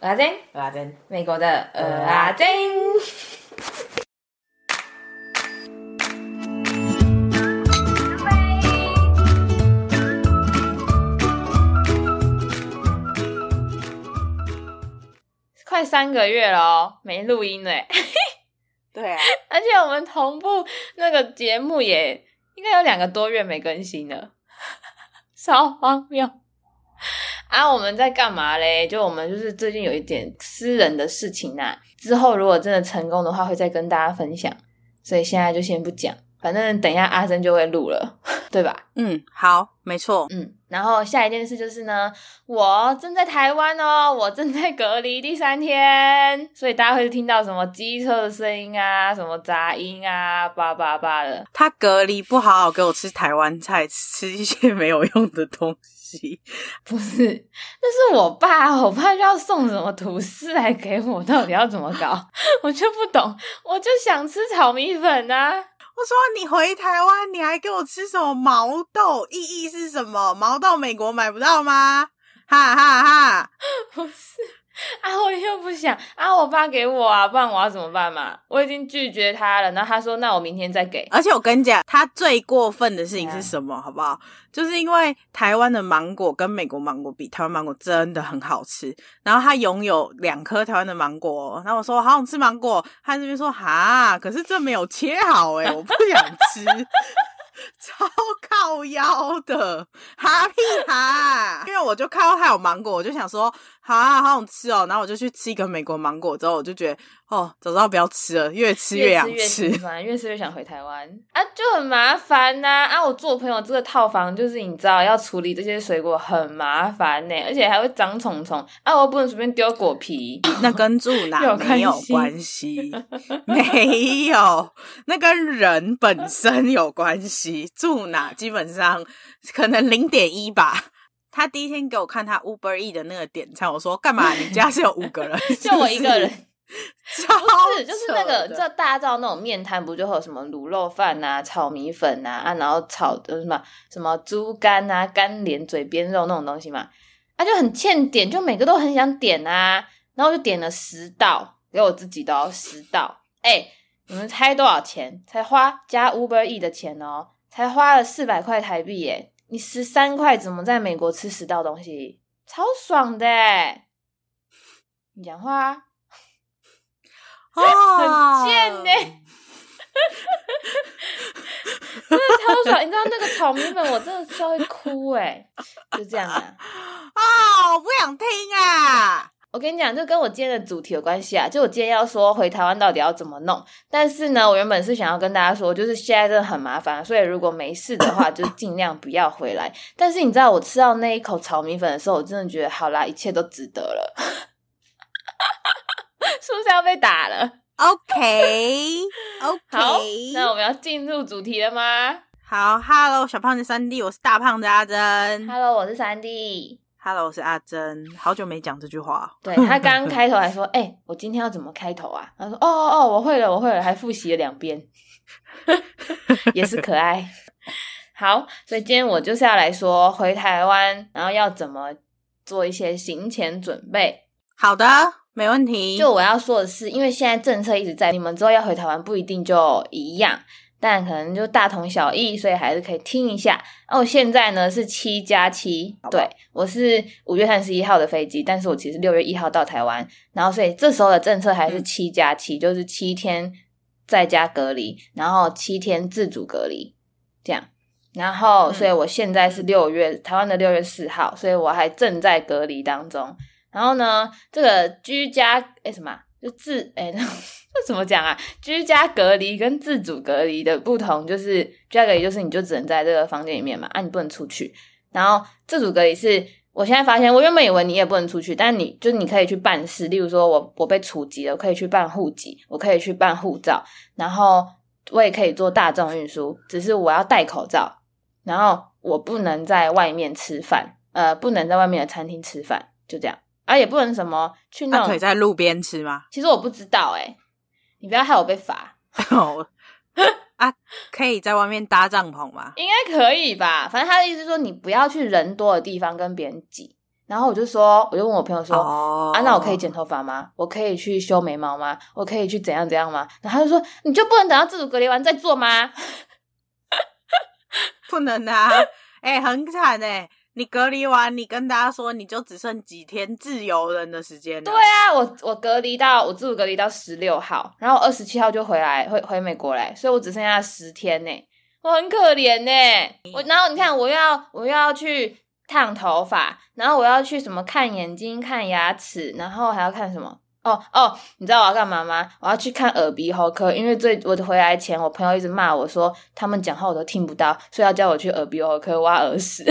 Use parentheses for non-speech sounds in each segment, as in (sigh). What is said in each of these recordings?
阿珍，阿珍，美国的呃阿珍。快三个月了哦，没录音嘞。对啊，(laughs) 而且我们同步那个节目也应该有两个多月没更新了，(laughs) 超荒谬。啊，我们在干嘛嘞？就我们就是最近有一点私人的事情呐、啊，之后如果真的成功的话，会再跟大家分享。所以现在就先不讲，反正等一下阿珍就会录了，(laughs) 对吧？嗯，好，没错。嗯，然后下一件事就是呢，我正在台湾哦，我正在隔离第三天，所以大家会听到什么机车的声音啊，什么杂音啊，叭叭叭的。他隔离不好好给我吃台湾菜，吃一些没有用的东西。(laughs) 不是，那是我爸，我爸就要送什么吐司来给我，到底要怎么搞？(laughs) 我就不懂，我就想吃炒米粉啊！我说你回台湾，你还给我吃什么毛豆？意义是什么？毛豆美国买不到吗？哈哈哈！(laughs) 不是。(laughs) 啊，我又不想啊，我爸给我啊，不然我要怎么办嘛？我已经拒绝他了，然后他说，那我明天再给。而且我跟你讲，他最过分的事情是什么？啊、好不好？就是因为台湾的芒果跟美国芒果比，台湾芒果真的很好吃。然后他拥有两颗台湾的芒果，然后我说好想吃芒果，他这边说哈，可是这没有切好诶，我不想吃。(laughs) 超靠腰的哈屁哈，因为我就看到他有芒果，我就想说，好啊，好想吃哦。然后我就去吃一个美国芒果，之后我就觉得，哦，早知道不要吃了，越吃越想吃，越吃越，越吃越想回台湾啊，就很麻烦呐啊，啊！我做朋友这个套房，就是你知道要处理这些水果很麻烦呢，而且还会长虫虫啊，我不能随便丢果皮，(laughs) 那跟住哪 (laughs) 没有关系，没有，那跟人本身有关系。住哪基本上可能零点一吧。他第一天给我看他 Uber E 的那个点餐，我说干嘛？你家是有五个人，(laughs) 就我一个人。(laughs) 超不是，就是那个，这大家知道那种面摊不就会有什么卤肉饭啊、炒米粉啊，啊然后炒的什么什么猪肝啊、干莲、嘴边肉那种东西嘛？啊，就很欠点，就每个都很想点啊，然后就点了十道，给我自己都要十道。哎、欸，你们猜多少钱？才花加 Uber E 的钱哦。才花了四百块台币耶！你十三块怎么在美国吃十道东西？超爽的！你讲话啊，哦，很贱呢，(laughs) 真的超爽！你知道那个炒米粉，我真的吃到会哭哎，就这样啊！哦，我不想听啊！我跟你讲，这跟我今天的主题有关系啊！就我今天要说回台湾到底要怎么弄，但是呢，我原本是想要跟大家说，就是现在真的很麻烦，所以如果没事的话，就尽量不要回来。但是你知道，我吃到那一口炒米粉的时候，我真的觉得好啦，一切都值得了，(laughs) 是不是要被打了？OK，OK，okay, okay. (laughs) 好，那我们要进入主题了吗？好，Hello，小胖子三弟，我是大胖子阿珍。Hello，我是三弟。Hello，我是阿珍，好久没讲这句话。对，他刚刚开头还说：“ (laughs) 哎、欸，我今天要怎么开头啊？”他说：“哦哦哦，我会了，我会了，还复习了两遍，(laughs) 也是可爱。”好，所以今天我就是要来说回台湾，然后要怎么做一些行前准备。好的，没问题。就我要说的是，因为现在政策一直在，你们之后要回台湾不一定就一样。但可能就大同小异，所以还是可以听一下。那我现在呢是七加七，对，我是五月三十一号的飞机，但是我其实六月一号到台湾，然后所以这时候的政策还是七加七，就是七天在家隔离，然后七天自主隔离，这样。然后，所以我现在是六月台湾的六月四号，所以我还正在隔离当中。然后呢，这个居家诶什么？就自诶那。这 (laughs) 怎么讲啊？居家隔离跟自主隔离的不同，就是居家隔离就是你就只能在这个房间里面嘛，啊，你不能出去。然后自主隔离是，我现在发现，我原本以为你也不能出去，但你就你可以去办事，例如说我我被处籍了，我可以去办户籍，我可以去办护照，然后我也可以坐大众运输，只是我要戴口罩，然后我不能在外面吃饭，呃，不能在外面的餐厅吃饭，就这样，啊，也不能什么去那可以在路边吃吗？其实我不知道、欸，诶你不要害我被罚啊！可以在外面搭帐篷吗？(laughs) 应该可以吧。反正他的意思是说，你不要去人多的地方跟别人挤，然后我就说，我就问我朋友说，oh. 啊，那我可以剪头发吗？我可以去修眉毛吗？我可以去怎样怎样吗？然后他就说，你就不能等到自主隔离完再做吗？(laughs) 不能啊，哎、欸，很惨哎、欸。你隔离完，你跟大家说，你就只剩几天自由人的时间了。对啊，我我隔离到我自主隔离到十六号，然后二十七号就回来，回回美国来，所以我只剩下十天呢，我很可怜呢。我然后你看，我要我又要去烫头发，然后我要去什么看眼睛、看牙齿，然后还要看什么？哦哦，你知道我要干嘛吗？我要去看耳鼻喉科，因为最我回来前，我朋友一直骂我说他们讲话我都听不到，所以要叫我去耳鼻喉科挖耳屎。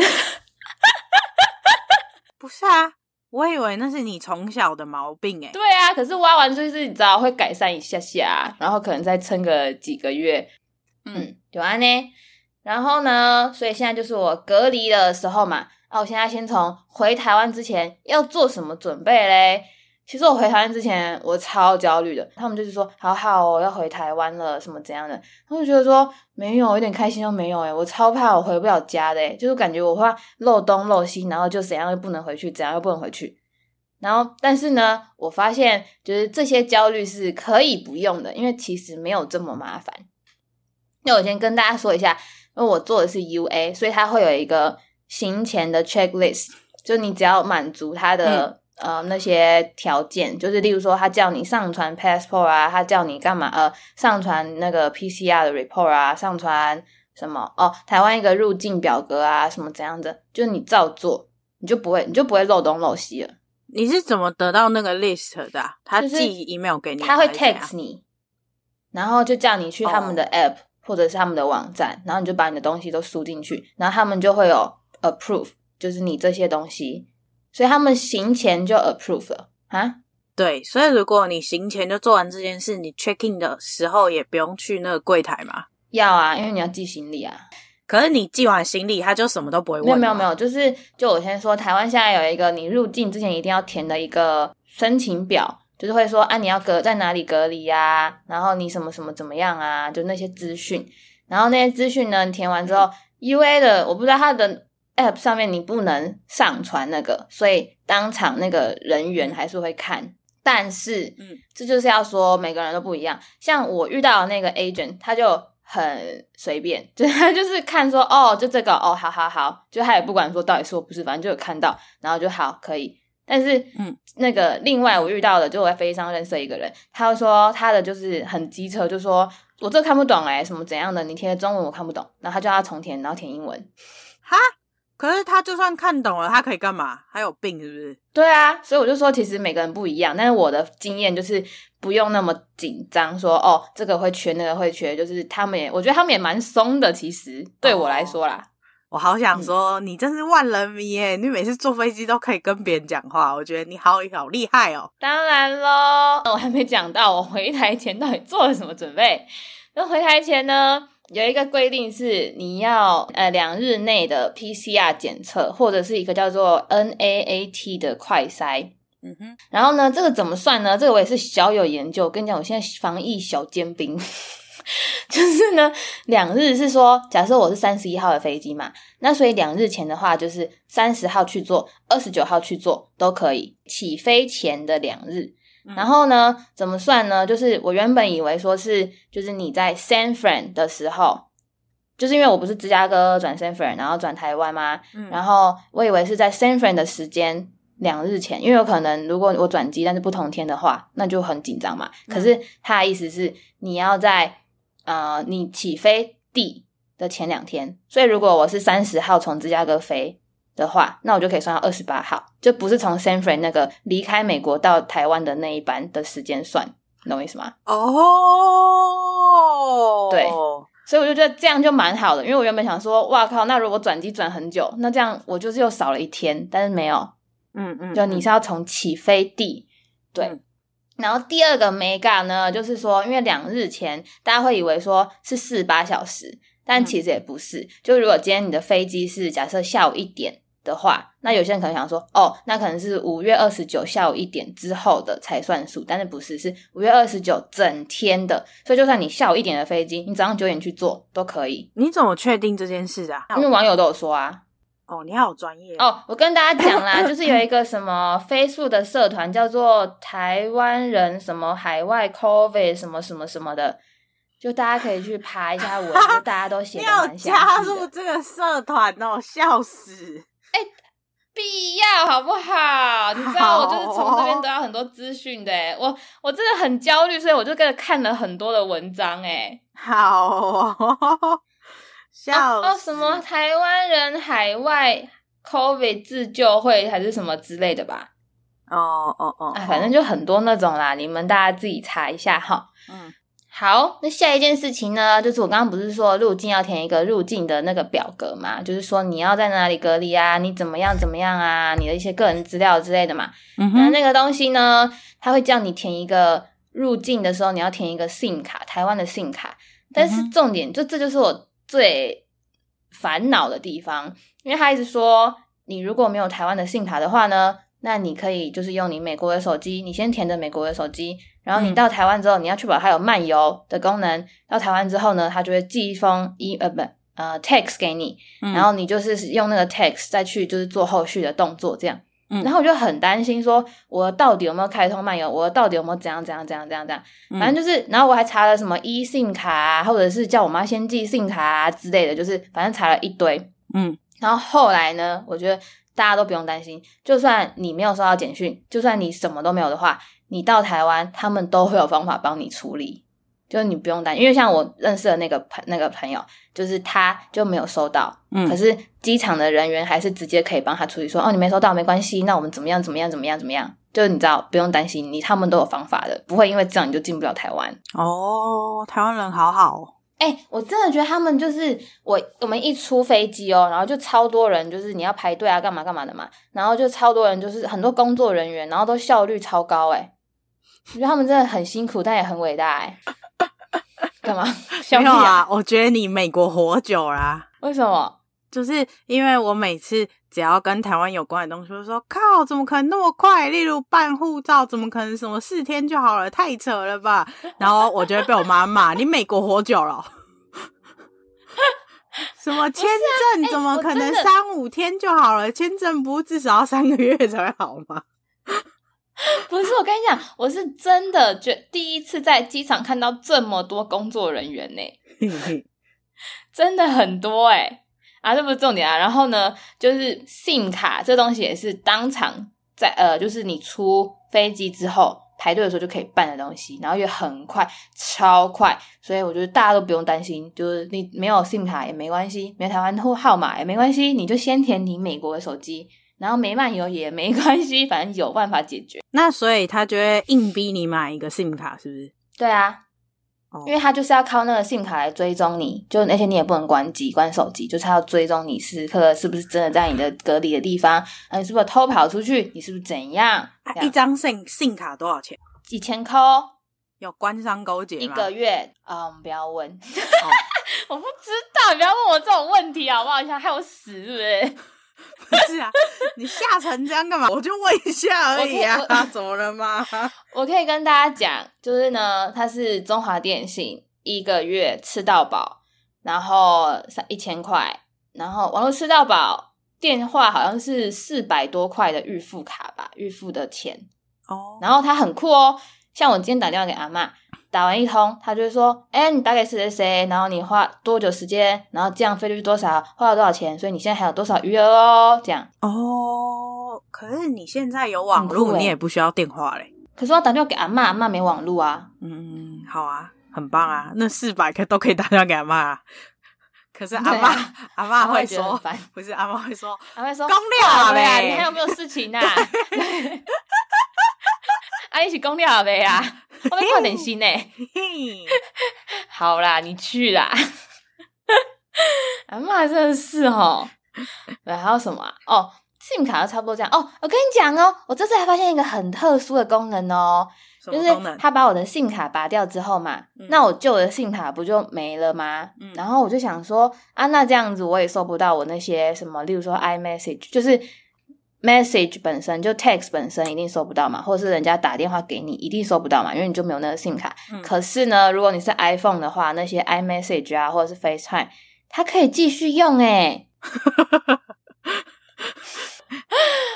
不是啊，我以为那是你从小的毛病诶。对啊，可是挖完就是你知道会改善一下下，然后可能再撑个几个月。嗯，有啊呢。然后呢，所以现在就是我隔离的时候嘛。那，我现在先从回台湾之前要做什么准备嘞？其实我回台湾之前，我超焦虑的。他们就是说，好好哦，要回台湾了，什么怎样的？他们觉得说没有，有点开心都没有诶，我超怕我回不了家的，就是感觉我会漏东漏西，然后就怎样又不能回去，怎样又不能回去。然后，但是呢，我发现就是这些焦虑是可以不用的，因为其实没有这么麻烦。那我先跟大家说一下，因为我做的是 UA，所以它会有一个行前的 checklist，就你只要满足它的。呃，那些条件就是，例如说，他叫你上传 passport 啊，他叫你干嘛？呃，上传那个 PCR 的 report 啊，上传什么？哦，台湾一个入境表格啊，什么怎样的？就是你照做，你就不会，你就不会漏东漏西了。你是怎么得到那个 list 的啊？他寄 email 给你，他会 text 你，然后就叫你去他们的 app 或者是他们的网站，然后你就把你的东西都输进去，然后他们就会有 approve，就是你这些东西。所以他们行前就 approve 了啊？对，所以如果你行前就做完这件事，你 check in 的时候也不用去那个柜台嘛？要啊，因为你要寄行李啊。可是你寄完行李，他就什么都不会问。没有没有没有，就是就我先说，台湾现在有一个你入境之前一定要填的一个申请表，就是会说啊，你要隔在哪里隔离呀、啊，然后你什么什么怎么样啊，就那些资讯。然后那些资讯呢，你填完之后、嗯、UA 的我不知道他的。App 上面你不能上传那个，所以当场那个人员还是会看。但是，嗯，这就是要说每个人都不一样。像我遇到的那个 agent，他就很随便，(laughs) 就他就是看说，哦，就这个，哦，好好好，就他也不管说到底是我不是，反正就有看到，然后就好可以。但是，嗯，那个另外我遇到的，就我在飞机上认识一个人，他就说他的就是很机车，就说我这看不懂哎，什么怎样的，你填中文我看不懂，然后他叫他重填，然后填英文，哈。可是他就算看懂了，他可以干嘛？他有病是不是？对啊，所以我就说，其实每个人不一样。但是我的经验就是不用那么紧张，说哦，这个会缺，那个会缺。就是他们也，我觉得他们也蛮松的。其实对我来说啦，哦、我好想说，嗯、你真是万人迷耶！你每次坐飞机都可以跟别人讲话，我觉得你好好厉害哦。当然喽，我还没讲到我回台前到底做了什么准备。那回台前呢？有一个规定是，你要呃两日内的 PCR 检测，或者是一个叫做 NAAT 的快筛。嗯哼，然后呢，这个怎么算呢？这个我也是小有研究。我跟你讲，我现在防疫小尖兵，(laughs) 就是呢，两日是说，假设我是三十一号的飞机嘛，那所以两日前的话，就是三十号去做，二十九号去做都可以。起飞前的两日。然后呢，怎么算呢？就是我原本以为说是，就是你在 San Fran 的时候，就是因为我不是芝加哥转 San Fran，然后转台湾吗？嗯，然后我以为是在 San Fran 的时间两日前，因为有可能如果我转机但是不同天的话，那就很紧张嘛。可是他的意思是你要在呃你起飞地的前两天，所以如果我是三十号从芝加哥飞。的话，那我就可以算到二十八号，就不是从 San Fran 那个离开美国到台湾的那一班的时间算，你懂我意思吗？哦，对，所以我就觉得这样就蛮好的，因为我原本想说，哇靠，那如果转机转很久，那这样我就是又少了一天，但是没有，嗯嗯，就你是要从起飞地，对，嗯、然后第二个 mega 呢，就是说，因为两日前大家会以为说是四十八小时，但其实也不是，就如果今天你的飞机是假设下午一点。的话，那有些人可能想说，哦，那可能是五月二十九下午一点之后的才算数，但是不是，是五月二十九整天的，所以就算你下午一点的飞机，你早上九点去坐都可以。你怎么确定这件事啊？因为网友都有说啊，哦，你好专业哦！我跟大家讲啦，(laughs) 就是有一个什么 Facebook 的社团叫做台湾人什么海外 COVID 什么什么什么的，就大家可以去爬一下文，(laughs) 就大家都写的蛮详细的。加入这个社团哦，笑死！哎、欸，必要好不好？你知道我就是从这边得到很多资讯的，我我真的很焦虑，所以我就跟着看了很多的文章，哎，好 (laughs) 哦。笑哦，什么台湾人海外 COVID 自救会还是什么之类的吧？哦哦哦，啊，反正就很多那种啦，你们大家自己查一下哈。嗯，好，那下一件事情呢，就是我刚刚不是说入境要填一个入境的那个表格嘛，就是说你要在哪里隔离啊，你怎么样怎么样啊，你的一些个人资料之类的嘛。嗯哼，那那个东西呢，他会叫你填一个入境的时候你要填一个 SIM 卡，台湾的 SIM 卡，但是重点、嗯、就这就是我。最烦恼的地方，因为他一直说，你如果没有台湾的 SIM 卡的话呢，那你可以就是用你美国的手机，你先填着美国的手机，然后你到台湾之后，你要确保它有漫游的功能。到台湾之后呢，它就会寄一封一呃不呃 text 给你，然后你就是用那个 text 再去就是做后续的动作这样。嗯，然后我就很担心，说我到底有没有开通漫游？我到底有没有怎样怎样怎样怎样怎样？反正就是，然后我还查了什么 eSIM 卡啊，或者是叫我妈先寄 SIM 卡啊之类的，就是反正查了一堆。嗯，然后后来呢，我觉得大家都不用担心，就算你没有收到简讯，就算你什么都没有的话，你到台湾，他们都会有方法帮你处理。就是你不用担心，因为像我认识的那个朋那个朋友，就是他就没有收到，嗯，可是机场的人员还是直接可以帮他处理说，说哦，你没收到没关系，那我们怎么样怎么样怎么样怎么样，就是你知道不用担心，你他们都有方法的，不会因为这样你就进不了台湾。哦，台湾人好好哦，哎、欸，我真的觉得他们就是我我们一出飞机哦，然后就超多人，就是你要排队啊，干嘛干嘛的嘛，然后就超多人，就是很多工作人员，然后都效率超高，哎，我觉得他们真的很辛苦，但也很伟大，哎。干嘛？没有啊，我觉得你美国活久啦、啊。为什么？就是因为我每次只要跟台湾有关的东西，就说靠，怎么可能那么快？例如办护照，怎么可能什么四天就好了？太扯了吧！然后我就会被我妈骂：“你美国活久了，什么签证怎么可能三五天就好了？签证不至少要三个月才会好吗？” (laughs) 不是，我跟你讲，我是真的觉第一次在机场看到这么多工作人员呢，真的很多哎啊，这不是重点啊。然后呢，就是 SIM 卡这东西也是当场在呃，就是你出飞机之后排队的时候就可以办的东西，然后也很快，超快，所以我觉得大家都不用担心，就是你没有 SIM 卡也没关系，没有台湾户号码也没关系，你就先填你美国的手机。然后没漫游也没关系，反正有办法解决。那所以他就会硬逼你买一个 SIM 卡，是不是？对啊，哦、因为他就是要靠那个 SIM 卡来追踪你，就那些你也不能关机关手机，就是他要追踪你时刻是不是真的在你的隔离的地方，啊，你是不是偷跑出去？你是不是怎样？啊、一张 SIM SIM 卡多少钱？几千块？有官商勾结吗？一个月？嗯，不要问，哦、(laughs) 我不知道，不要问我这种问题好不好？想害我死是不是？(laughs) 不是啊，你吓成这样干嘛？我就问一下而已啊，(laughs) 怎么了吗？(laughs) 我可以跟大家讲，就是呢，它是中华电信一个月吃到饱，然后三一千块，然后网络吃到饱，电话好像是四百多块的预付卡吧，预付的钱哦，然后它很酷哦，像我今天打电话给阿嬷。打完一通，他就会说：“哎、欸，你打给谁谁谁，然后你花多久时间，然后这样费率多少，花了多少钱，所以你现在还有多少余额哦？这样哦。可是你现在有网络，欸、你也不需要电话嘞。可是我打电话给阿妈，阿妈没网络啊。嗯，好啊，很棒啊，那四百个都可以打电话给阿妈啊。可是阿妈，啊、阿妈会说，会不是阿妈会说，阿妈说，公料呗，你还有没有事情啊？(laughs) 啊，一起公料呗呀。(laughs) 我没看点心呢，好啦，你去啦。阿 (laughs) 妈真的是哦，对，还有什么啊？哦，SIM 卡都差不多这样哦。我跟你讲哦，我这次还发现一个很特殊的功能哦，就是他把我的 SIM 卡拔掉之后嘛，嗯、那我旧的 SIM 卡不就没了吗？嗯、然后我就想说啊，那这样子我也收不到我那些什么，例如说 iMessage，就是。Message 本身就 text 本身一定收不到嘛，或者是人家打电话给你一定收不到嘛，因为你就没有那个 SIM 卡。嗯、可是呢，如果你是 iPhone 的话，那些 iMessage 啊，或者是 FaceTime，它可以继续用诶 (laughs)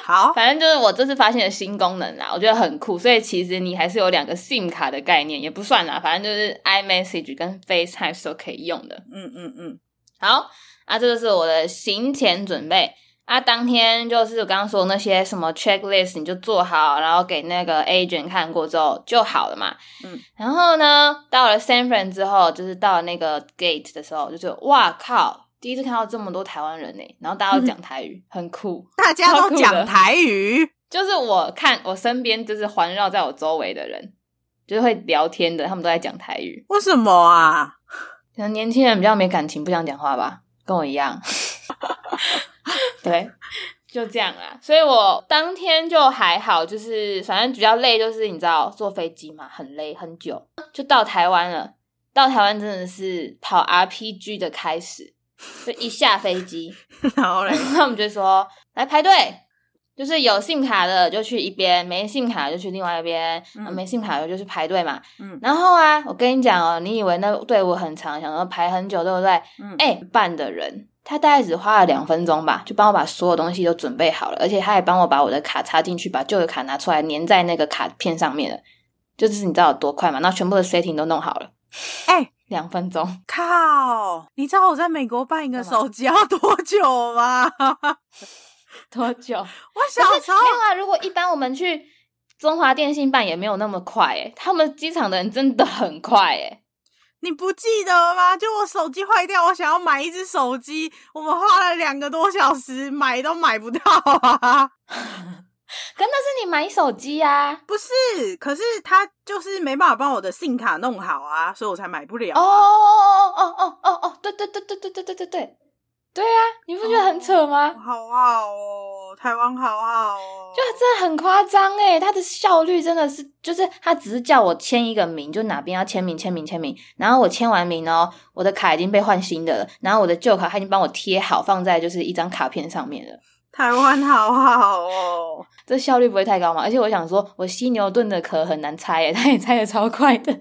好，反正就是我这次发现的新功能啦，我觉得很酷。所以其实你还是有两个 SIM 卡的概念，也不算啦，反正就是 iMessage 跟 FaceTime 都可以用的。嗯嗯嗯，好，啊，这个是我的行前准备。啊，当天就是我刚刚说那些什么 checklist，你就做好，然后给那个 agent 看过之后就好了嘛。嗯，然后呢，到了 San Fran 之后，就是到了那个 gate 的时候，就觉得哇靠，第一次看到这么多台湾人呢，然后大家都讲台语，嗯、很酷，(laughs) 大家都讲台语，就是我看我身边就是环绕在我周围的人，就是会聊天的，他们都在讲台语。为什么啊？可能年轻人比较没感情，不想讲话吧，跟我一样。(laughs) 对，(laughs) 就这样啦。所以我当天就还好，就是反正比较累，就是你知道坐飞机嘛，很累，很久就到台湾了。到台湾真的是跑 RPG 的开始，就一下飞机，(laughs) 然后嘞，他们就说来排队，就是有 SIM 卡的就去一边，没 SIM 卡就去另外一边，嗯、没 SIM 卡的就去排队嘛。嗯，然后啊，我跟你讲哦，你以为那队伍很长，想要排很久，对不对？嗯，哎，办的人。他大概只花了两分钟吧，就帮我把所有东西都准备好了，而且他也帮我把我的卡插进去，把旧的卡拿出来粘在那个卡片上面了。就是你知道有多快吗？然后全部的 setting 都弄好了。哎、欸，两分钟！靠！你知道我在美国办一个手机要多久吗？(laughs) 多久？(laughs) 我小时候没有啊。如果一般我们去中华电信办也没有那么快诶，他们机场的人真的很快诶。你不记得吗？就我手机坏掉，我想要买一只手机，我们花了两个多小时买都买不到啊！(laughs) 可那是你买手机啊？不是，可是他就是没办法帮我的 SIM 卡弄好啊，所以我才买不了啊。哦哦哦哦哦哦，对对对对对对对对对。对啊，你不觉得很扯吗？哦、好好哦，台湾好好哦，就真的很夸张诶，它的效率真的是，就是他只是叫我签一个名，就哪边要签名签名签名，然后我签完名哦，我的卡已经被换新的了，然后我的旧卡他已经帮我贴好，放在就是一张卡片上面了。台湾好好哦，这效率不会太高吗？而且我想说，我犀牛盾的壳很难拆耶，他也拆的超快的。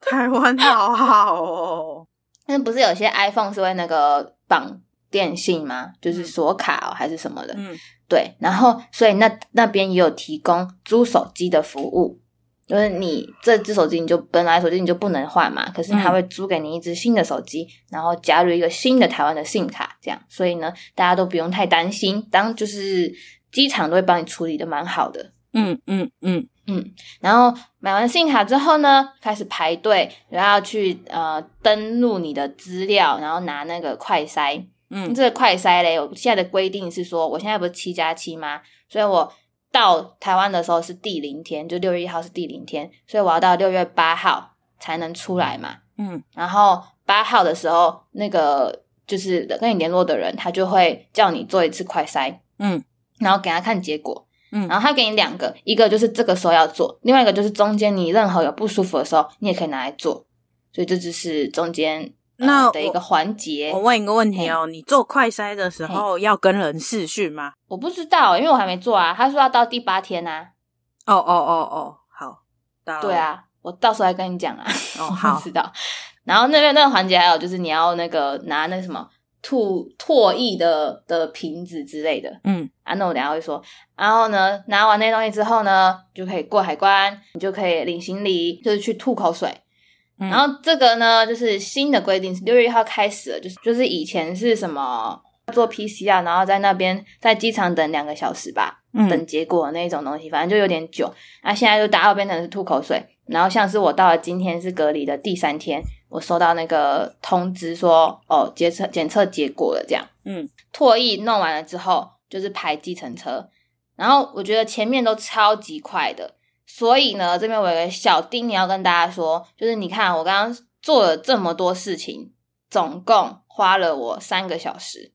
台湾好好哦，(laughs) 但不是有些 iPhone 是会那个绑。电信吗？就是锁卡哦，还是什么的？嗯，对。然后，所以那那边也有提供租手机的服务，就是你这只手机你就本来手机你就不能换嘛，可是他会租给你一只新的手机，嗯、然后加入一个新的台湾的 SIM 卡，这样。所以呢，大家都不用太担心，当就是机场都会帮你处理的蛮好的。嗯嗯嗯嗯。然后买完 SIM 卡之后呢，开始排队，然后要去呃登录你的资料，然后拿那个快筛。嗯，这个快筛嘞，我现在的规定是说，我现在不是七加七吗？所以我到台湾的时候是第零天，就六月一号是第零天，所以我要到六月八号才能出来嘛。嗯，然后八号的时候，那个就是跟你联络的人，他就会叫你做一次快筛，嗯，然后给他看结果，嗯，然后他给你两个，一个就是这个时候要做，另外一个就是中间你任何有不舒服的时候，你也可以拿来做，所以这就是中间。那的一个环节，我问一个问题哦，你做快筛的时候要跟人视讯吗？我不知道，因为我还没做啊。他说要到第八天啊。哦哦哦哦，好，对啊，我到时候再跟你讲啊。哦，(laughs) 好，知道。然后那边那个环节还有就是你要那个拿那什么吐唾液的的瓶子之类的。嗯，啊，那我等下会说。然后呢，拿完那东西之后呢，就可以过海关，你就可以领行李，就是去吐口水。然后这个呢，就是新的规定是六月一号开始了，就是就是以前是什么做 PCR，然后在那边在机场等两个小时吧，嗯、等结果那一种东西，反正就有点久。那现在就大家变成是吐口水。然后像是我到了今天是隔离的第三天，我收到那个通知说，哦，检测检测结果了，这样。嗯，唾液弄完了之后，就是排计程车。然后我觉得前面都超级快的。所以呢，这边我有个小叮咛要跟大家说，就是你看我刚刚做了这么多事情，总共花了我三个小时，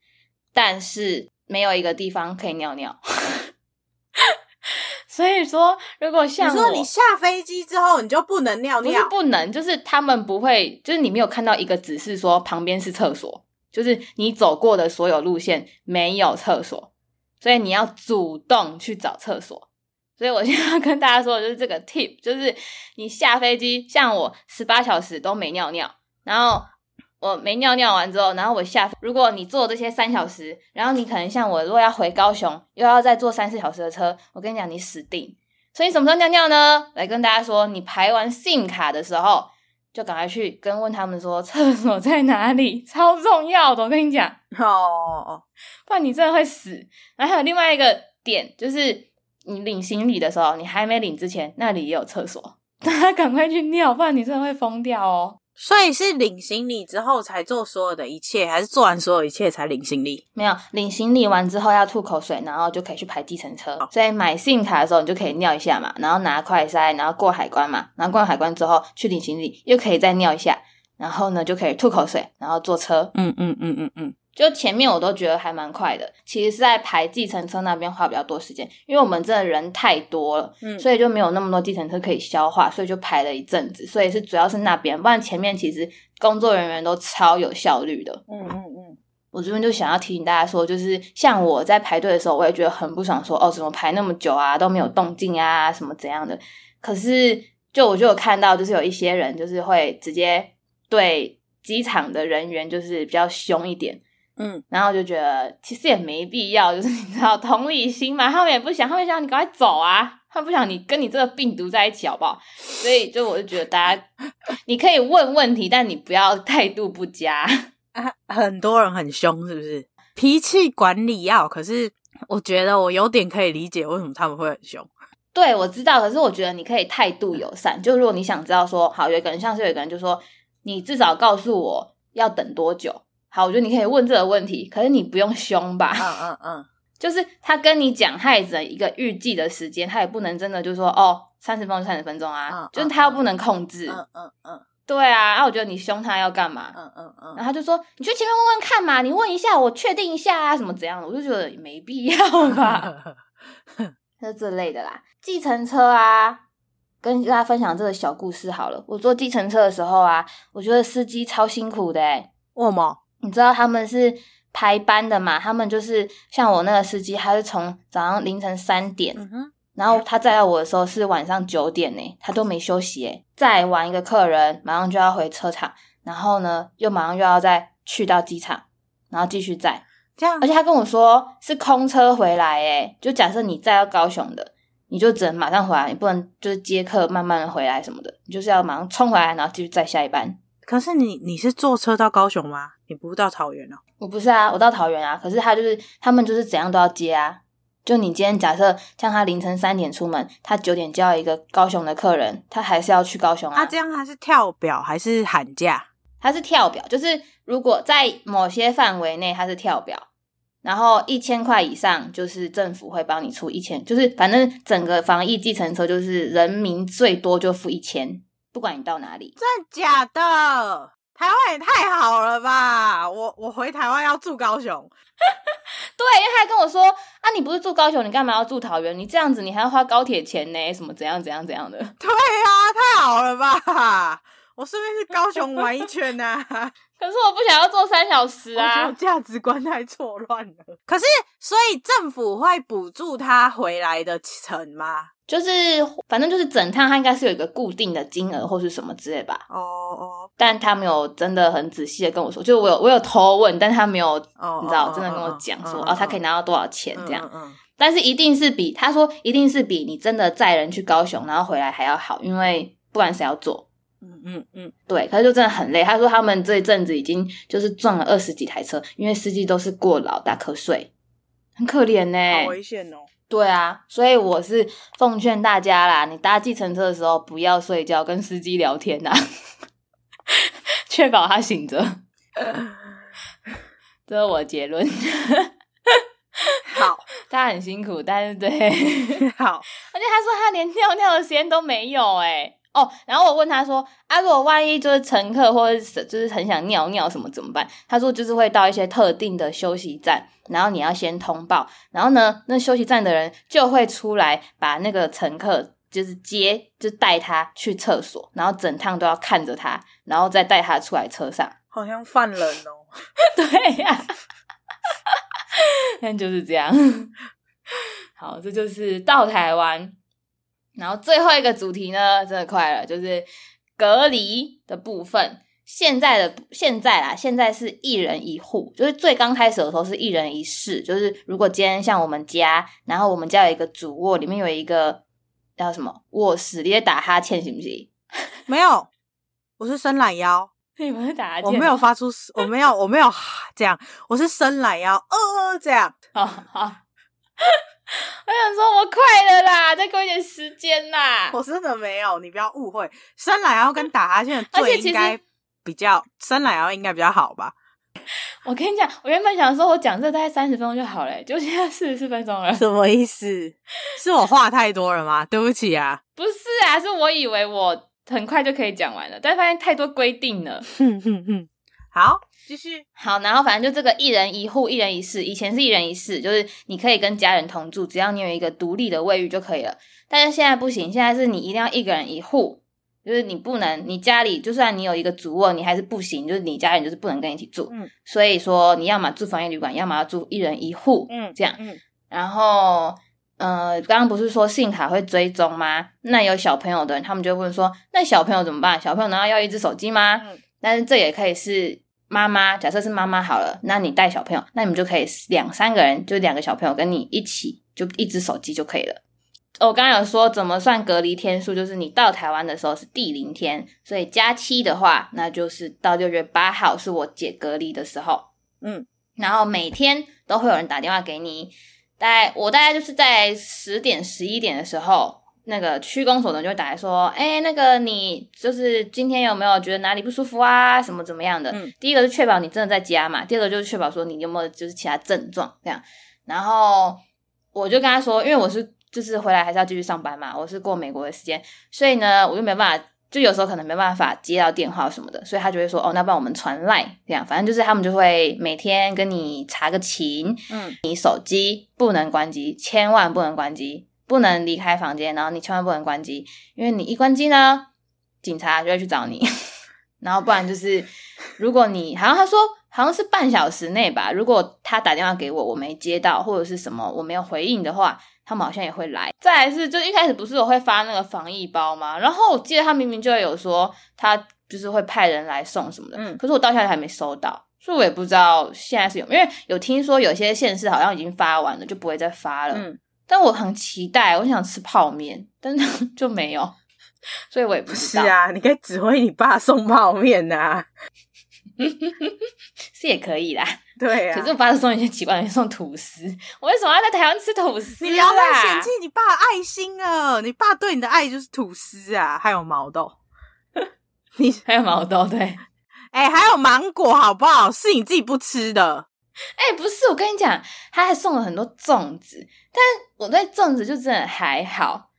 但是没有一个地方可以尿尿。(laughs) 所以说，如果像你说你下飞机之后你就不能尿尿，不是不能，就是他们不会，就是你没有看到一个指示说旁边是厕所，就是你走过的所有路线没有厕所，所以你要主动去找厕所。所以我现在要跟大家说的就是这个 tip，就是你下飞机，像我十八小时都没尿尿，然后我没尿尿完之后，然后我下，如果你坐这些三小时，然后你可能像我，如果要回高雄，又要再坐三四小时的车，我跟你讲，你死定。所以你什么时候尿尿呢？来跟大家说，你排完 SIM 卡的时候，就赶快去跟问他们说 (laughs) 厕所在哪里，超重要的。我跟你讲哦，不然你真的会死。然后还有另外一个点，就是你领行李的时候，你还没领之前，那里也有厕所，大家赶快去尿，不然你真的会疯掉哦。所以是领行李之后才做所有的一切，还是做完所有一切才领行李？没有，领行李完之后要吐口水，然后就可以去排计程车。所以买信用卡的时候，你就可以尿一下嘛，然后拿快塞，然后过海关嘛，然后过完海关之后去领行李，又可以再尿一下，然后呢就可以吐口水，然后坐车。嗯嗯嗯嗯嗯。就前面我都觉得还蛮快的，其实是在排计程车那边花比较多时间，因为我们真的人太多了，嗯，所以就没有那么多计程车可以消化，所以就排了一阵子，所以是主要是那边，不然前面其实工作人员都超有效率的，嗯嗯嗯。我这边就想要提醒大家说，就是像我在排队的时候，我也觉得很不爽说，说哦，怎么排那么久啊，都没有动静啊，什么怎样的。可是就我就有看到，就是有一些人就是会直接对机场的人员就是比较凶一点。嗯，然后就觉得其实也没必要，就是你知道同理心嘛，他们也不想，他们想你赶快走啊，他们不想你跟你这个病毒在一起，好不好？所以就我就觉得大家你可以问问题，但你不要态度不佳 (laughs) 啊。很多人很凶，是不是？脾气管理要，可是我觉得我有点可以理解为什么他们会很凶。对，我知道，可是我觉得你可以态度友善，就如果你想知道说，好，有一个人像是有一个人就说，你至少告诉我要等多久。好，我觉得你可以问这个问题，可是你不用凶吧？嗯嗯嗯，(laughs) 就是他跟你讲，他也只能一个预计的时间，他也不能真的就说哦，三十分钟三十分钟啊，嗯、就是他又不能控制。嗯嗯嗯，对啊，那我觉得你凶他要干嘛？嗯嗯嗯，然后他就说，你去前面问问看嘛，你问一下，我确定一下啊，什么怎样的？我就觉得没必要吧，(laughs) 就这类的啦。计程车啊，跟大家分享这个小故事好了。我坐计程车的时候啊，我觉得司机超辛苦的诶为什么？你知道他们是排班的嘛？他们就是像我那个司机，他是从早上凌晨三点，嗯，然后他载到我的时候是晚上九点呢，他都没休息诶，载完一个客人，马上就要回车场，然后呢又马上又要再去到机场，然后继续载，这样，而且他跟我说是空车回来诶，就假设你载到高雄的，你就只能马上回来，你不能就是接客慢慢的回来什么的，你就是要马上冲回来，然后继续载下一班。可是你你是坐车到高雄吗？你不到桃园哦？我不是啊，我到桃园啊。可是他就是他们就是怎样都要接啊。就你今天假设像他凌晨三点出门，他九点叫一个高雄的客人，他还是要去高雄啊。他这样他是跳表还是喊价？他是跳表，就是如果在某些范围内他是跳表，然后一千块以上就是政府会帮你出一千，就是反正整个防疫计程车就是人民最多就付一千。不管你到哪里，真的假的？台湾也太好了吧！我我回台湾要住高雄，(laughs) 对，因为他还跟我说啊，你不是住高雄，你干嘛要住桃园？你这样子，你还要花高铁钱呢？什么怎样怎样怎样的？对啊，太好了吧！我顺便去高雄玩一圈呐、啊。(laughs) 可是我不想要坐三小时啊！我觉得价值观太错乱了。可是，所以政府会补助他回来的程吗？就是，反正就是整趟他应该是有一个固定的金额或是什么之类吧。哦哦，但他没有真的很仔细的跟我说，就我有我有偷问，但他没有，oh, 你知道，oh, 真的跟我讲说，oh, 哦，他可以拿到多少钱这样。嗯嗯。但是一定是比他说一定是比你真的载人去高雄然后回来还要好，因为不然谁要做。嗯嗯嗯，对，可是就真的很累。他说他们这一阵子已经就是撞了二十几台车，因为司机都是过劳打瞌睡，很可怜呢。好危险哦。对啊，所以我是奉劝大家啦，你搭计程车的时候不要睡觉，跟司机聊天呐，(laughs) 确保他醒着。这是我的结论。(laughs) 好，他很辛苦，但是对，(laughs) 好。而且他说他连尿尿的时间都没有诶哦，然后我问他说：“啊，如果万一就是乘客或者是就是很想尿尿什么怎么办？”他说：“就是会到一些特定的休息站，然后你要先通报，然后呢，那休息站的人就会出来把那个乘客就是接，就带他去厕所，然后整趟都要看着他，然后再带他出来车上，好像犯人哦。(laughs) 对呀、啊，但就是这样。(laughs) 好，这就是到台湾。”然后最后一个主题呢，真的快了，就是隔离的部分。现在的现在啦，现在是一人一户，就是最刚开始的时候是一人一室，就是如果今天像我们家，然后我们家有一个主卧，里面有一个叫什么卧室，你在打哈欠行不行？(laughs) 没有，我是伸懒腰。(laughs) 你不是打哈欠？我没有发出，我没有，我没有 (laughs) 这样，我是伸懒腰，呃，这样。好好。(laughs) 我想说，我快了啦，再给我一点时间啦。我真的没有，你不要误会。伸懒腰跟打哈欠的最应该比较，伸懒腰应该比较好吧？我跟你讲，我原本想说我讲这大概三十分钟就好了，就现在四十四分钟了。什么意思？是我话太多了吗？对不起啊。不是啊，是我以为我很快就可以讲完了，但发现太多规定了。哼哼哼。好。继续好，然后反正就这个一人一户、一人一室，以前是一人一室，就是你可以跟家人同住，只要你有一个独立的卫浴就可以了。但是现在不行，现在是你一定要一个人一户，就是你不能，你家里就算你有一个主卧，你还是不行，就是你家人就是不能跟你一起住。嗯，所以说你要么住防疫旅馆，要么要住一人一户。嗯，这样。嗯，然后呃，刚刚不是说信用卡会追踪吗？那有小朋友的人，他们就会问说，那小朋友怎么办？小朋友难道要一只手机吗？嗯，但是这也可以是。妈妈，假设是妈妈好了，那你带小朋友，那你们就可以两三个人，就两个小朋友跟你一起，就一只手机就可以了。我刚刚有说怎么算隔离天数，就是你到台湾的时候是第零天，所以加七的话，那就是到六月八号是我解隔离的时候。嗯，然后每天都会有人打电话给你，大概我大概就是在十点十一点的时候。那个区公所的就会打来说，哎、欸，那个你就是今天有没有觉得哪里不舒服啊？什么怎么样的？嗯，第一个是确保你真的在家嘛，第二个就是确保说你有没有就是其他症状这样。然后我就跟他说，因为我是就是回来还是要继续上班嘛，我是过美国的时间，所以呢我就没办法，就有时候可能没办法接到电话什么的，所以他就会说，哦，那不然我们传 LINE 这样，反正就是他们就会每天跟你查个勤，嗯，你手机不能关机，千万不能关机。不能离开房间，然后你千万不能关机，因为你一关机呢，警察就会去找你。(laughs) 然后不然就是，如果你好像他说好像是半小时内吧，如果他打电话给我，我没接到或者是什么我没有回应的话，他们好像也会来。再来是，就一开始不是我会发那个防疫包吗？然后我记得他明明就有说他就是会派人来送什么的，嗯，可是我到现在还没收到，所以我也不知道现在是有，因为有听说有些县市好像已经发完了，就不会再发了，嗯。但我很期待，我想吃泡面，但是 (laughs) 就没有，所以我也不知道。是啊，你可以指挥你爸送泡面呐、啊，是也可以啦。(laughs) 对啊，可是我爸送一些奇怪的，送吐司。我为什么要在台湾吃吐司？你不要太嫌弃你爸的爱心了，你爸对你的爱就是吐司啊，还有毛豆。(laughs) 你还有毛豆对？哎、欸，还有芒果，好不好？是你自己不吃的。哎、欸，不是，我跟你讲，他还送了很多粽子，但我对粽子就真的还好。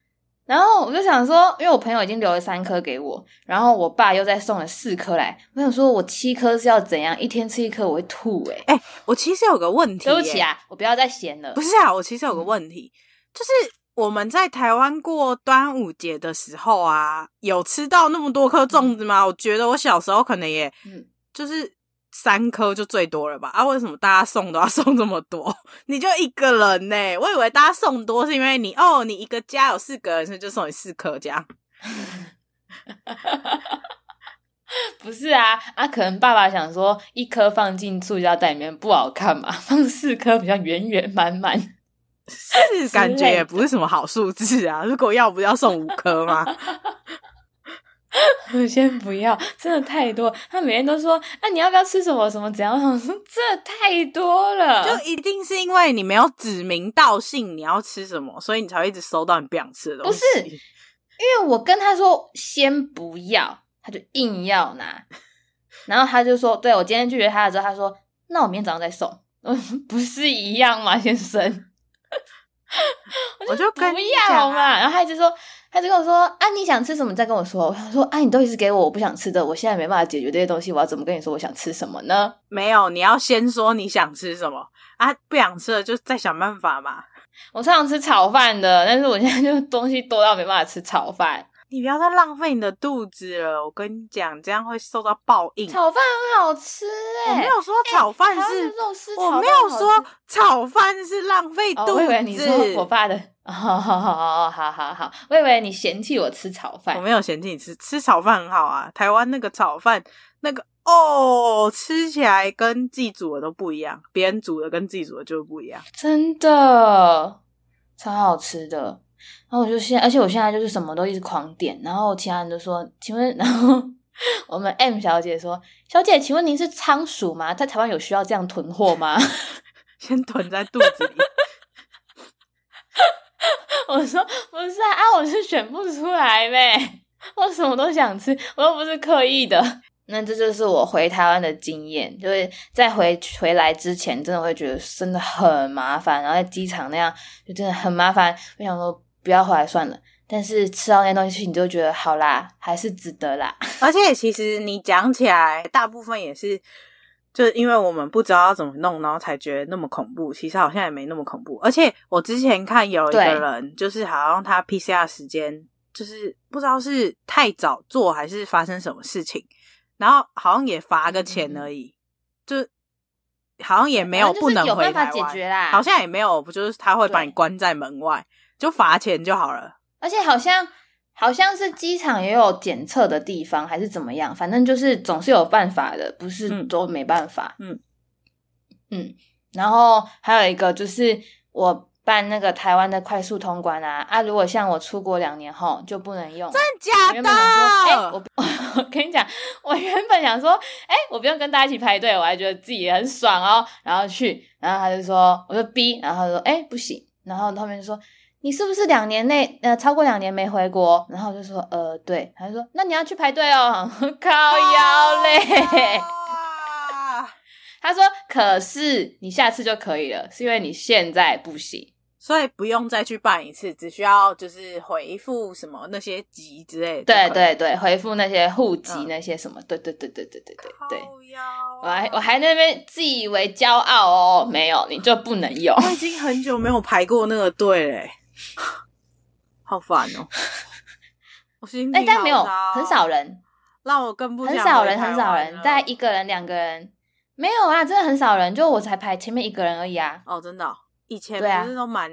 然后我就想说，因为我朋友已经留了三颗给我，然后我爸又再送了四颗来，我想说我七颗是要怎样？一天吃一颗我会吐。哎、欸，我其实有个问题、欸，对不起啊，我不要再嫌了。不是啊，我其实有个问题，嗯、就是我们在台湾过端午节的时候啊，有吃到那么多颗粽子吗？嗯、我觉得我小时候可能也，嗯，就是。三颗就最多了吧？啊，为什么大家送都要送这么多？(laughs) 你就一个人呢？我以为大家送多是因为你哦，你一个家有四个人，所以就送你四颗这样。(laughs) 不是啊，啊，可能爸爸想说一颗放进塑胶袋里面不好看嘛，(laughs) 放四颗比较圆圆满满，是感觉也不是什么好数字啊。如果要不要送五颗吗？我 (laughs) 先不要，真的太多。他每天都说：“啊，你要不要吃什么什么？怎样？”我说：“这太多了。”就一定是因为你没有指名道姓你要吃什么，所以你才会一直收到你不想吃的东西。不是，因为我跟他说先不要，他就硬要拿。然后他就说：“对，我今天拒绝他的时候，他说：‘那我明天早上再送。’嗯不是一样吗，先生？”我就不要嘛。然后他一直说。他就跟我说：“啊，你想吃什么？再跟我说。”我想说：“啊，你都一直给我我不想吃的，我现在没办法解决这些东西，我要怎么跟你说我想吃什么呢？”没有，你要先说你想吃什么啊，不想吃了就再想办法嘛。我超想吃炒饭的，但是我现在就东西多到没办法吃炒饭。你不要再浪费你的肚子了，我跟你讲，这样会受到报应。炒饭很好吃哎、欸，我没有说炒饭是，欸、我没有说炒饭是浪费肚子。哦、我以为你说我爸的，好好好好好好，我以为你嫌弃我吃炒饭，我没有嫌弃你吃，吃炒饭很好啊。台湾那个炒饭，那个哦，吃起来跟自己煮的都不一样，别人煮的跟自己煮的就不一样，真的超好吃的。然后我就现在，而且我现在就是什么都一直狂点，然后其他人都说，请问，(laughs) 然后我们 M 小姐说，小姐，请问您是仓鼠吗？在台湾有需要这样囤货吗？(laughs) 先囤在肚子里。我说不是啊，啊，我是选不出来呗，我什么都想吃，我又不是刻意的。那这就是我回台湾的经验，就是在回回来之前，真的会觉得真的很麻烦，然后在机场那样就真的很麻烦。我想说不要回来算了，但是吃到那些东西，你就觉得好啦，还是值得啦。(laughs) 而且其实你讲起来，大部分也是就是因为我们不知道要怎么弄，然后才觉得那么恐怖。其实好像也没那么恐怖。而且我之前看有一个人，就是好像他 PCR 时间就是不知道是太早做还是发生什么事情。然后好像也罚个钱而已，嗯、就好像也没有不能回台湾，解决啦。好像也没有，不就是他会把你关在门外，就罚钱就好了。而且好像好像是机场也有检测的地方，还是怎么样？反正就是总是有办法的，不是都没办法。嗯嗯。然后还有一个就是我。办那个台湾的快速通关啊啊！如果像我出国两年后就不能用，真的假的？哎、欸，我 (laughs) 我跟你讲，我原本想说，哎、欸，我不用跟大家一起排队，我还觉得自己也很爽哦。然后去，然后他就说，我说 B，然后他说，哎、欸，不行。然后后面就说，你是不是两年内呃超过两年没回国？然后就说呃对，他就说那你要去排队哦，(laughs) 靠腰嘞。(laughs) 他说可是你下次就可以了，是因为你现在不行，所以不用再去办一次，只需要就是回复什么那些籍之类的。对对对，回复那些户籍那些什么，嗯、对对对对对对对对。我还我还那边自以为骄傲哦，没有你就不能用。我已经很久没有排过那个队嘞。(laughs) 好烦哦。我心里。哎，但没有很少人，让我更不很少人很少人，大概一个人两个人，没有啊，真的很少人，就我才排前面一个人而已啊。哦，真的哦。以前对啊都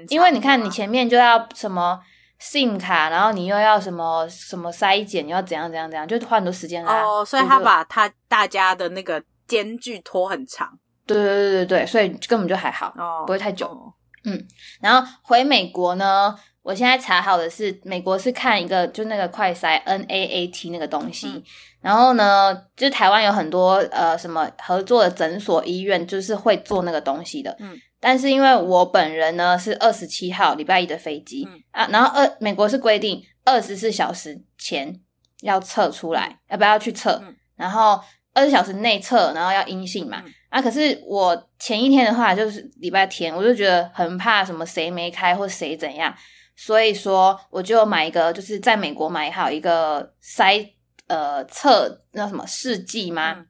因为你看你前面就要什么 SIM 卡，然后你又要什么什么筛检，你要怎样怎样怎样，就花很多时间啦。哦，所以他把他大家的那个间距拖很长。对对对对对，所以根本就还好，哦，不会太久。哦。嗯，然后回美国呢，我现在查好的是美国是看一个就那个快筛 NAAT 那个东西，嗯，然后呢，就台湾有很多呃什么合作的诊所医院，就是会做那个东西的。嗯。但是因为我本人呢是二十七号礼拜一的飞机、嗯、啊，然后二美国是规定二十四小时前要测出来，要不要去测？嗯、然后二十小时内测，然后要阴性嘛、嗯。啊，可是我前一天的话就是礼拜天，我就觉得很怕什么谁没开或谁怎样，所以说我就买一个，就是在美国买好一个筛呃测那什么试剂吗？嗯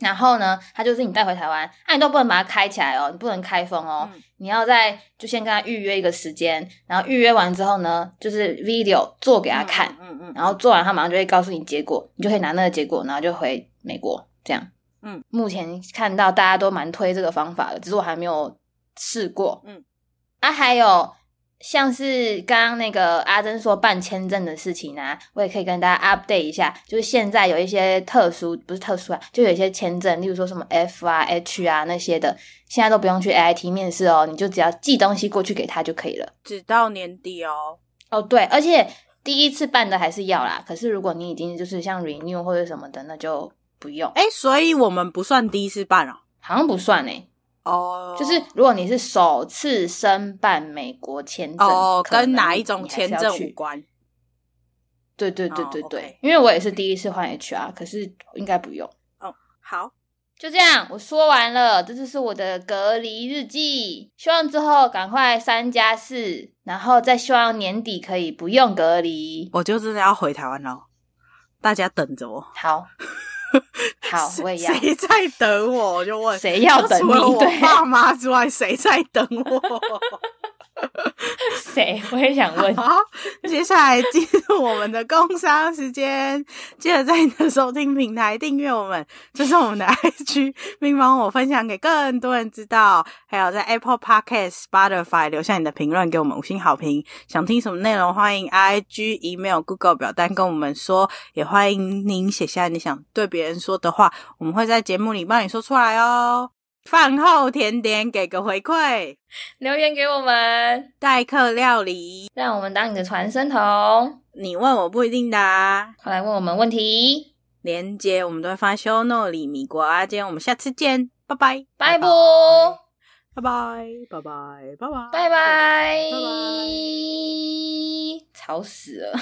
然后呢，他就是你带回台湾，那、啊、你都不能把它开起来哦，你不能开封哦，嗯、你要在就先跟他预约一个时间，然后预约完之后呢，就是 video 做给他看，嗯嗯，嗯，然后做完他马上就会告诉你结果，你就可以拿那个结果，然后就回美国这样。嗯，目前看到大家都蛮推这个方法的，只是我还没有试过。嗯，啊，还有。像是刚刚那个阿珍说办签证的事情啊，我也可以跟大家 update 一下。就是现在有一些特殊，不是特殊啊，就有一些签证，例如说什么 F 啊、H 啊那些的，现在都不用去 AIT 面试哦，你就只要寄东西过去给他就可以了。直到年底哦。哦，对，而且第一次办的还是要啦。可是如果你已经就是像 renew 或者什么的，那就不用。诶，所以我们不算第一次办哦，好像不算诶。哦、oh，就是如果你是首次申办美国签证，哦、oh，跟哪一种签证无关？对对对对对，oh, okay. 因为我也是第一次换 HR，可是应该不用。哦、oh，好，就这样，我说完了，这就是我的隔离日记。希望之后赶快三加四，然后再希望年底可以不用隔离。我就真的要回台湾了，大家等着我。好。(laughs) 好，我也要。谁在等我？我就问，谁要等你？除了我爸妈之外，谁在等我？谁？(laughs) 我也想问。好，接下来进入我们的工商时间，记得在你的收听平台订阅我们，这是我们的 (laughs) IG，并帮我分享给更多人知道。还有在 Apple Podcast、Spotify 留下你的评论，给我们五星好评。想听什么内容，欢迎 IG、Email、Google 表单跟我们说，也欢迎您写下你想对别人说的话，我们会在节目里帮你说出来哦。饭后甜点，给个回馈，留言给我们，代客料理，让我们当你的传声筒。你问我不一定答，快来问我们问题。连接我们都会放在 show note 里。米国阿坚，我们下次见，拜拜，拜拜，拜拜，拜拜，拜拜，拜拜，吵死了。